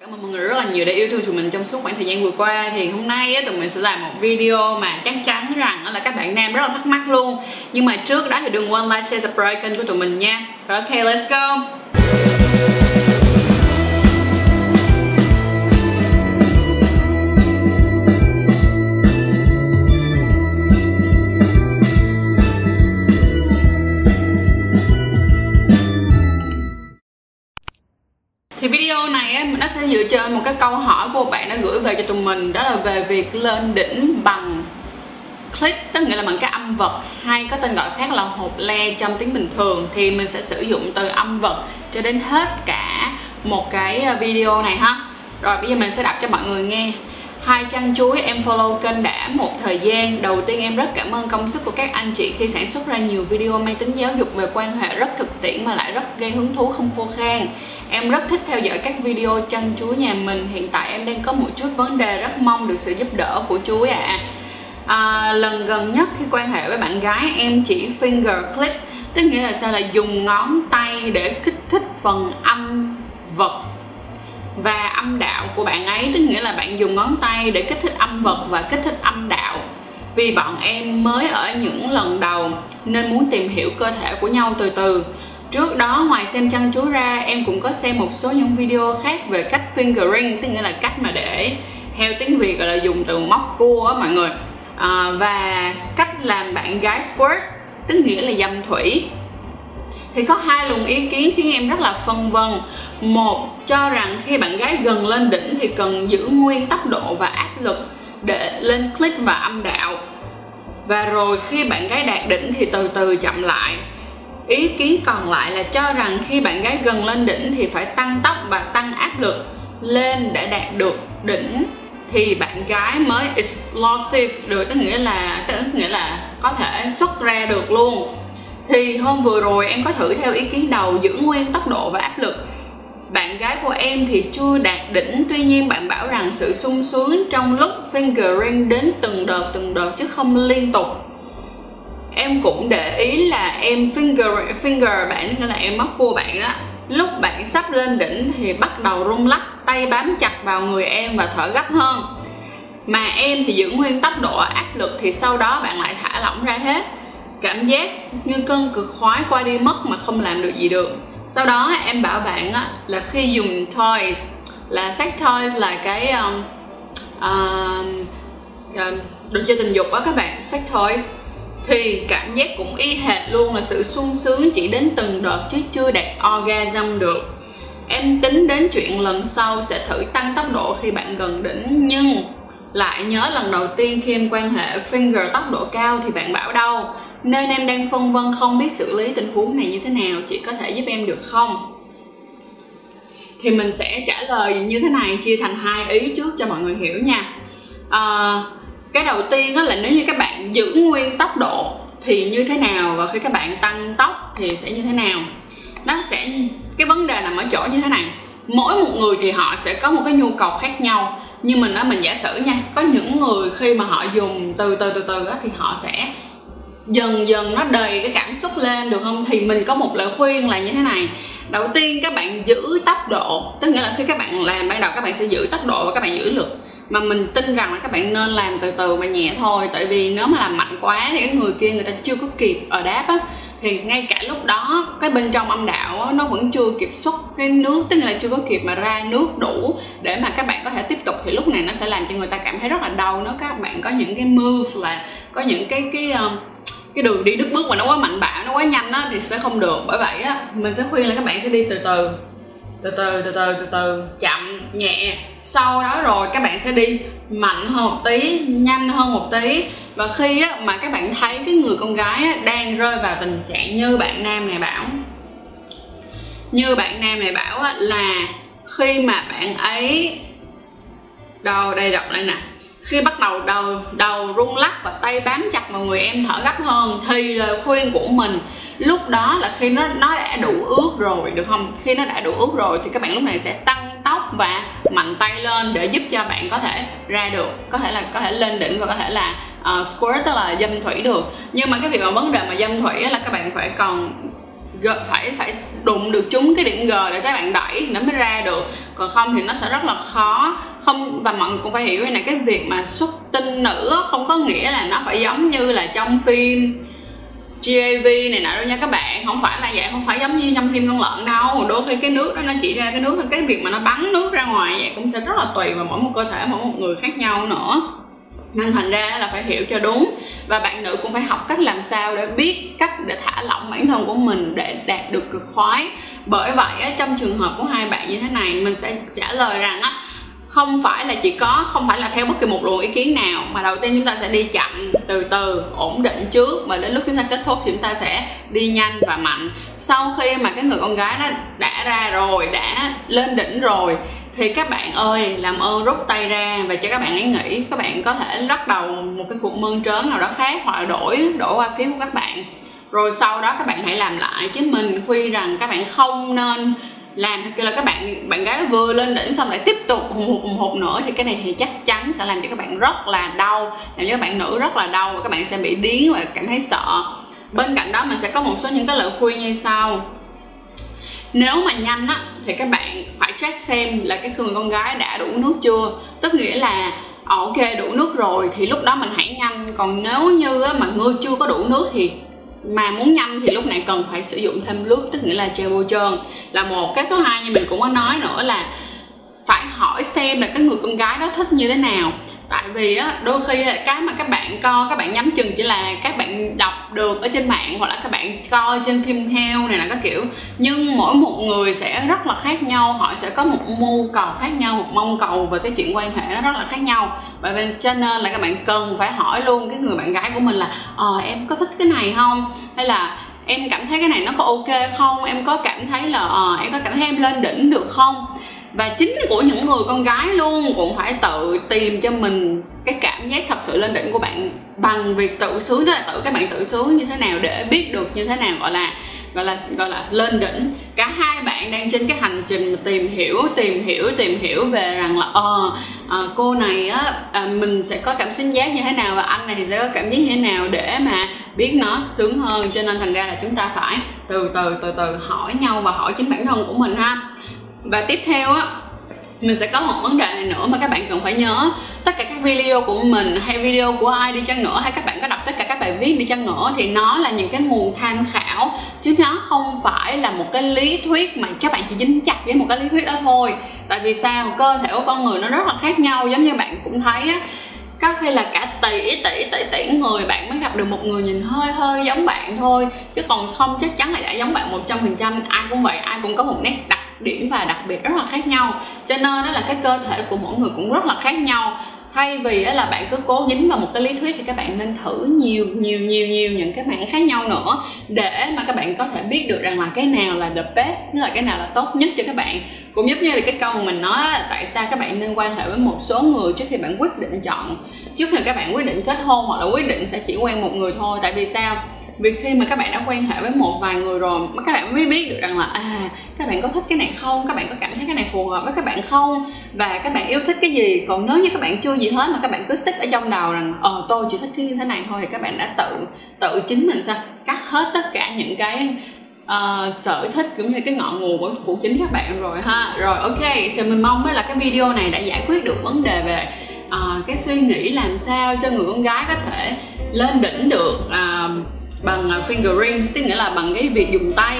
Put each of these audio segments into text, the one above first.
Cảm ơn mọi người rất là nhiều đã yêu thương tụi mình trong suốt khoảng thời gian vừa qua. Thì hôm nay á, tụi mình sẽ làm một video mà chắc chắn rằng là các bạn nam rất là thắc mắc luôn. Nhưng mà trước đó thì đừng quên like, share, subscribe kênh của tụi mình nha. Rồi ok, let's go. Cái câu hỏi của bạn đã gửi về cho tụi mình, đó là về việc lên đỉnh bằng click, tức nghĩa là bằng cái âm vật, hay có tên gọi khác là hộp le trong tiếng bình thường, thì mình sẽ sử dụng từ âm vật cho đến hết cả một cái ờ, video này ha. Rồi, bây giờ mình sẽ đọc cho mọi người nghe. Hai chăn chuối em follow kênh đã một thời gian. Đầu tiên em rất cảm ơn công sức của các anh chị khi sản xuất ra nhiều video mang tính giáo dục về quan hệ rất thực tiễn mà lại rất gây hứng thú không khô khan. Em rất thích theo dõi các video chăn chuối nhà mình. Hiện tại em đang có một chút vấn đề rất mong được sự giúp đỡ của chuối ạ. À. à, Lần gần nhất khi quan hệ với bạn gái em chỉ finger click Tức nghĩa là sao là dùng ngón tay để kích thích phần âm vật và âm đạo của bạn ấy tức nghĩa là bạn dùng ngón tay để kích thích âm vật và kích thích âm đạo. Vì bọn em mới ở những lần đầu nên muốn tìm hiểu cơ thể của nhau từ từ. Trước đó ngoài xem chăn chú ra em cũng có xem một số những video khác về cách fingering tức nghĩa là cách mà để theo tiếng Việt gọi là dùng từ móc cua á mọi người. À, và cách làm bạn gái squirt tức nghĩa là dâm thủy. Thì có hai luồng ý kiến khiến em rất là phân vân. Một cho rằng khi bạn gái gần lên đỉnh thì cần giữ nguyên tốc độ và áp lực để lên click và âm đạo. Và rồi khi bạn gái đạt đỉnh thì từ từ chậm lại. Ý kiến còn lại là cho rằng khi bạn gái gần lên đỉnh thì phải tăng tốc và tăng áp lực lên để đạt được đỉnh thì bạn gái mới explosive được, tức nghĩa là, tức nghĩa là có thể xuất ra được luôn. Thì hôm vừa rồi em có thử theo ý kiến đầu, giữ nguyên tốc độ và áp lực bạn gái của em thì chưa đạt đỉnh. Tuy nhiên bạn bảo rằng sự sung sướng trong lúc fingering đến từng đợt từng đợt chứ không liên tục. Em cũng để ý là em finger finger bạn, nghĩa là em móc cua bạn đó. Lúc bạn sắp lên đỉnh thì bắt đầu rung lắc, tay bám chặt vào người em và thở gấp hơn. Mà em thì giữ nguyên tốc độ áp lực thì sau đó bạn lại thả lỏng ra hết. Cảm giác như cơn cực khoái qua đi mất mà không làm được gì được sau đó em bảo bạn á, là khi dùng toys là sex toys là cái um, uh, đồ chơi tình dục á các bạn sex toys thì cảm giác cũng y hệt luôn là sự sung sướng chỉ đến từng đợt chứ chưa đạt orgasm được. Em tính đến chuyện lần sau sẽ thử tăng tốc độ khi bạn gần đỉnh nhưng lại nhớ lần đầu tiên khi em quan hệ finger tốc độ cao thì bạn bảo đâu? Nên em đang phân vân không biết xử lý tình huống này như thế nào chị có thể giúp em được không? Thì mình sẽ trả lời như thế này chia thành hai ý trước cho mọi người hiểu nha. À, cái đầu tiên đó là nếu như các bạn giữ nguyên tốc độ thì như thế nào? Và khi các bạn tăng tốc thì sẽ như thế nào? Nó sẽ cái vấn đề nằm ở chỗ như thế này. Mỗi một người thì họ sẽ có một cái nhu cầu khác nhau nhưng mình nói mình giả sử nha có những người khi mà họ dùng từ từ từ từ á, thì họ sẽ dần dần nó đầy cái cảm xúc lên được không? Thì mình có một lời khuyên là như thế này. Đầu tiên các bạn giữ tốc độ tức nghĩa là khi các bạn làm ban đầu các bạn sẽ giữ tốc độ và các bạn giữ lực. Mà mình tin rằng là các bạn nên làm từ từ và nhẹ thôi tại vì nếu mà làm mạnh quá thì cái người kia người ta chưa có kịp ở đáp á. Thì ngay cả lúc đó cái bên trong âm đạo á, nó vẫn chưa kịp xuất cái nước tức là chưa có kịp mà ra nước đủ để mà các bạn có thể tiếp tục thì lúc này nó sẽ làm cho người ta đầu nó nếu các bạn có những cái move là có những cái cái ờ, cái đường đi đứt bước mà nó quá mạnh bạo nó quá nhanh á thì sẽ không được. Bởi vậy á mình sẽ khuyên là các bạn sẽ đi từ từ từ từ từ từ từ từ chậm nhẹ. Sau đó rồi các bạn sẽ đi mạnh hơn một tí nhanh hơn một tí. Và khi á, mà các bạn thấy cái người con gái á, đang rơi vào tình trạng như bạn nam này bảo như bạn nam này bảo á, là khi mà bạn ấy đâu đây đọc lại nè khi bắt đầu đầu đầu rung lắc và tay bám chặt vào người em thở gấp hơn thì lời khuyên của mình lúc đó là khi nó nó đã đủ ướt rồi được không? Khi nó đã đủ ướt rồi thì các bạn lúc này sẽ tăng tốc và mạnh tay lên để giúp cho bạn có thể ra được có thể là có thể lên đỉnh và có thể là uh, squirt tức là dâm thủy được. Nhưng mà cái việc mà vấn đề mà dâm thủy là các bạn phải còn phải phải đụng được trúng cái điểm G để các bạn đẩy thì nó mới ra được. Còn không thì nó sẽ rất là khó không, và mọi người cũng phải hiểu này cái việc mà xuất tinh nữ không có nghĩa là nó phải giống như là trong phim GAV này nọ đâu nha các bạn. Không phải là vậy, không phải giống như trong phim con lợn đâu. Đôi khi cái nước đó nó chỉ ra cái nước, cái việc mà nó bắn nước ra ngoài vậy cũng sẽ rất là tùy vào mỗi một cơ thể, mỗi một người khác nhau nữa. Nên thành ra là phải hiểu cho đúng. Và bạn nữ cũng phải học cách làm sao để biết cách để thả lỏng bản thân của mình để đạt được cực khoái. Bởi vậy trong trường hợp của hai bạn như thế này, mình sẽ trả lời rằng á không phải là chỉ có, không phải là theo bất kỳ một luồng ý kiến nào, mà đầu tiên chúng ta sẽ đi chậm từ từ, ổn định trước và đến lúc chúng ta kết thúc thì chúng ta sẽ đi nhanh và mạnh. Sau khi mà cái người con gái nó đã ra rồi, đã lên đỉnh rồi, thì các bạn ơi, làm ơn rút tay ra và cho các bạn ấy nghĩ các bạn có thể bắt đầu một cái cuộc mơn trớn nào đó khác hoặc là đổi đổi qua phía của các bạn. Rồi sau đó các bạn hãy làm lại chứ mình, khuyên rằng các bạn không nên làm kêu là các bạn bạn gái vừa lên đỉnh xong lại tiếp tục hùng hụt hùng hụt nữa. Thì cái này thì chắc chắn sẽ làm cho các bạn rất là đau làm cho các bạn nữ rất là đau và các bạn sẽ bị điếng và cảm thấy sợ. Bên cạnh đó mình sẽ có một số những cái lời khuyên như sau. Nếu mà nhanh á thì các bạn phải check xem là cái người con gái đã đủ nước chưa. Tức nghĩa là ờ, ok đủ nước rồi thì lúc đó mình hãy nhanh. Còn nếu như á, mà ngươi chưa có đủ nước thì mà muốn nhanh thì lúc này cần phải sử dụng thêm nước, tức nghĩa là gel bôi trơn. Là một cái số 2 như mình cũng có nói nữa là phải hỏi xem là cái người con gái đó thích như thế nào tại vì á, đôi khi là cái mà các bạn coi, các bạn nhắm chừng chỉ là các bạn đọc được ở trên mạng hoặc là các bạn coi trên phim heo này là các kiểu. Nhưng mỗi một người sẽ rất là khác nhau, họ sẽ có một mưu cầu khác nhau, một mong cầu về cái chuyện quan hệ nó rất là khác nhau. Và bên, cho nên là các bạn cần phải hỏi luôn cái người bạn gái của mình là ờ em có thích cái này không? Hay là, em cảm thấy cái này nó có ok không? Em có cảm thấy là ờ em có cảm thấy em lên đỉnh được không? Và chính của những người con gái luôn cũng phải tự tìm cho mình cái cảm giác thật sự lên đỉnh của bạn bằng việc tự sướng tức là tự các bạn tự sướng như thế nào để biết được như thế nào gọi là gọi là gọi là lên đỉnh. Cả hai bạn đang trên cái hành trình tìm hiểu tìm hiểu tìm hiểu về rằng là ờ à, cô này á à, mình sẽ có cảm xúc giác như thế nào và anh này thì sẽ có cảm giác như thế nào để mà biết nó sướng hơn. Cho nên thành ra là chúng ta phải từ từ từ từ hỏi nhau và hỏi chính bản thân của mình ha và tiếp theo á, mình sẽ có một vấn đề này nữa mà các bạn cần phải nhớ. Tất cả các video của mình hay video của ai đi chăng nữa, hay các bạn có đọc tất cả các bài viết đi chăng nữa, thì nó là những cái nguồn tham khảo. Chứ nó không phải là một cái lý thuyết mà các bạn chỉ dính chặt với một cái lý thuyết đó thôi. Tại vì sao? Cơ thể của con người nó rất là khác nhau, giống như bạn cũng thấy á. Có khi là cả tỷ tỷ tỷ tỷ người bạn mới gặp được một người nhìn hơi hơi giống bạn thôi. Chứ còn không, chắc chắn là đã giống bạn một trăm phần trăm. Ai cũng vậy, ai cũng có một nét đặc điểm và đặc biệt rất là khác nhau. Cho nên đó là cái cơ thể của mỗi người cũng rất là khác nhau. Thay vì là bạn cứ cố dính vào một cái lý thuyết thì các bạn nên thử nhiều nhiều nhiều nhiều những cái mảng khác nhau nữa để mà các bạn có thể biết được rằng là cái nào là the best, tức là cái nào là tốt nhất cho các bạn. Cũng giống như là cái câu mà mình nói là tại sao các bạn nên quan hệ với một số người trước khi bạn quyết định chọn, trước khi các bạn quyết định kết hôn hoặc là quyết định sẽ chỉ quen một người thôi. Tại vì sao? Vì khi mà các bạn đã quan hệ với một vài người rồi mà các bạn mới biết được rằng là à các bạn có thích cái này không? Các bạn có cảm thấy cái này phù hợp với các bạn không? Và các bạn yêu thích cái gì? Còn nếu như các bạn chưa gì hết mà các bạn cứ stick ở trong đầu rằng ờ tôi chỉ thích cái như thế này thôi thì các bạn đã tự tự chính mình sao? Cắt hết tất cả những cái uh, sở thích cũng như cái ngọn nguồn của của chính các bạn rồi ha. Rồi ok thì mình mong là cái video này đã giải quyết được vấn đề về uh, cái suy nghĩ làm sao cho người con gái có thể lên đỉnh được uh, bằng à, fingering tức nghĩa là bằng cái việc dùng tay.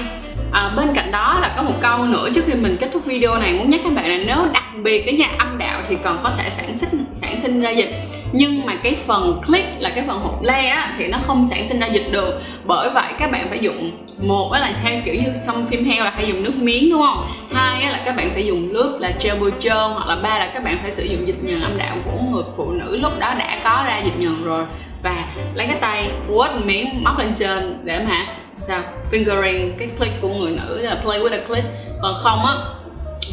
À, bên cạnh đó là có một câu nữa trước khi mình kết thúc video này muốn nhắc các bạn là nếu đặc biệt cái nhà âm đạo thì còn có thể sản sinh sản sinh ra dịch. Nhưng mà cái phần click là cái phần hộp le á, thì nó không sản sinh ra dịch được. Bởi vậy các bạn phải dùng một là theo kiểu như trong phim heo là hay dùng nước miếng đúng không? Hai là các bạn phải dùng nước là gel bôi trơn hoặc là ba là các bạn phải sử dụng dịch nhờn âm đạo của người phụ nữ lúc đó đã có ra dịch nhờn rồi và lấy cái tay vuốt miếng móc lên trên để mà sao? Fingering cái click của người nữ là play with a click. Còn không á,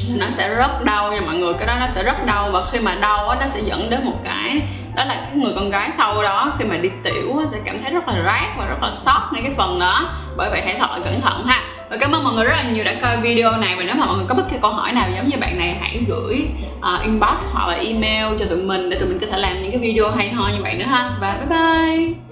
nó sẽ rất đau nha mọi người. Cái đó nó sẽ rất đau và khi mà đau á, nó sẽ dẫn đến một cái, đó là cái người con gái sau đó khi mà đi tiểu sẽ cảm thấy rất là rát và rất là sót ngay cái phần đó. Bởi vậy hãy thật là cẩn thận ha và cảm ơn mọi người rất là nhiều đã coi video này. Và nếu mà mọi người có bất kỳ câu hỏi nào giống như bạn này hãy gửi uh, inbox hoặc là email cho tụi mình để tụi mình có thể làm những cái video hay ho như vậy nữa ha. Và bye bye.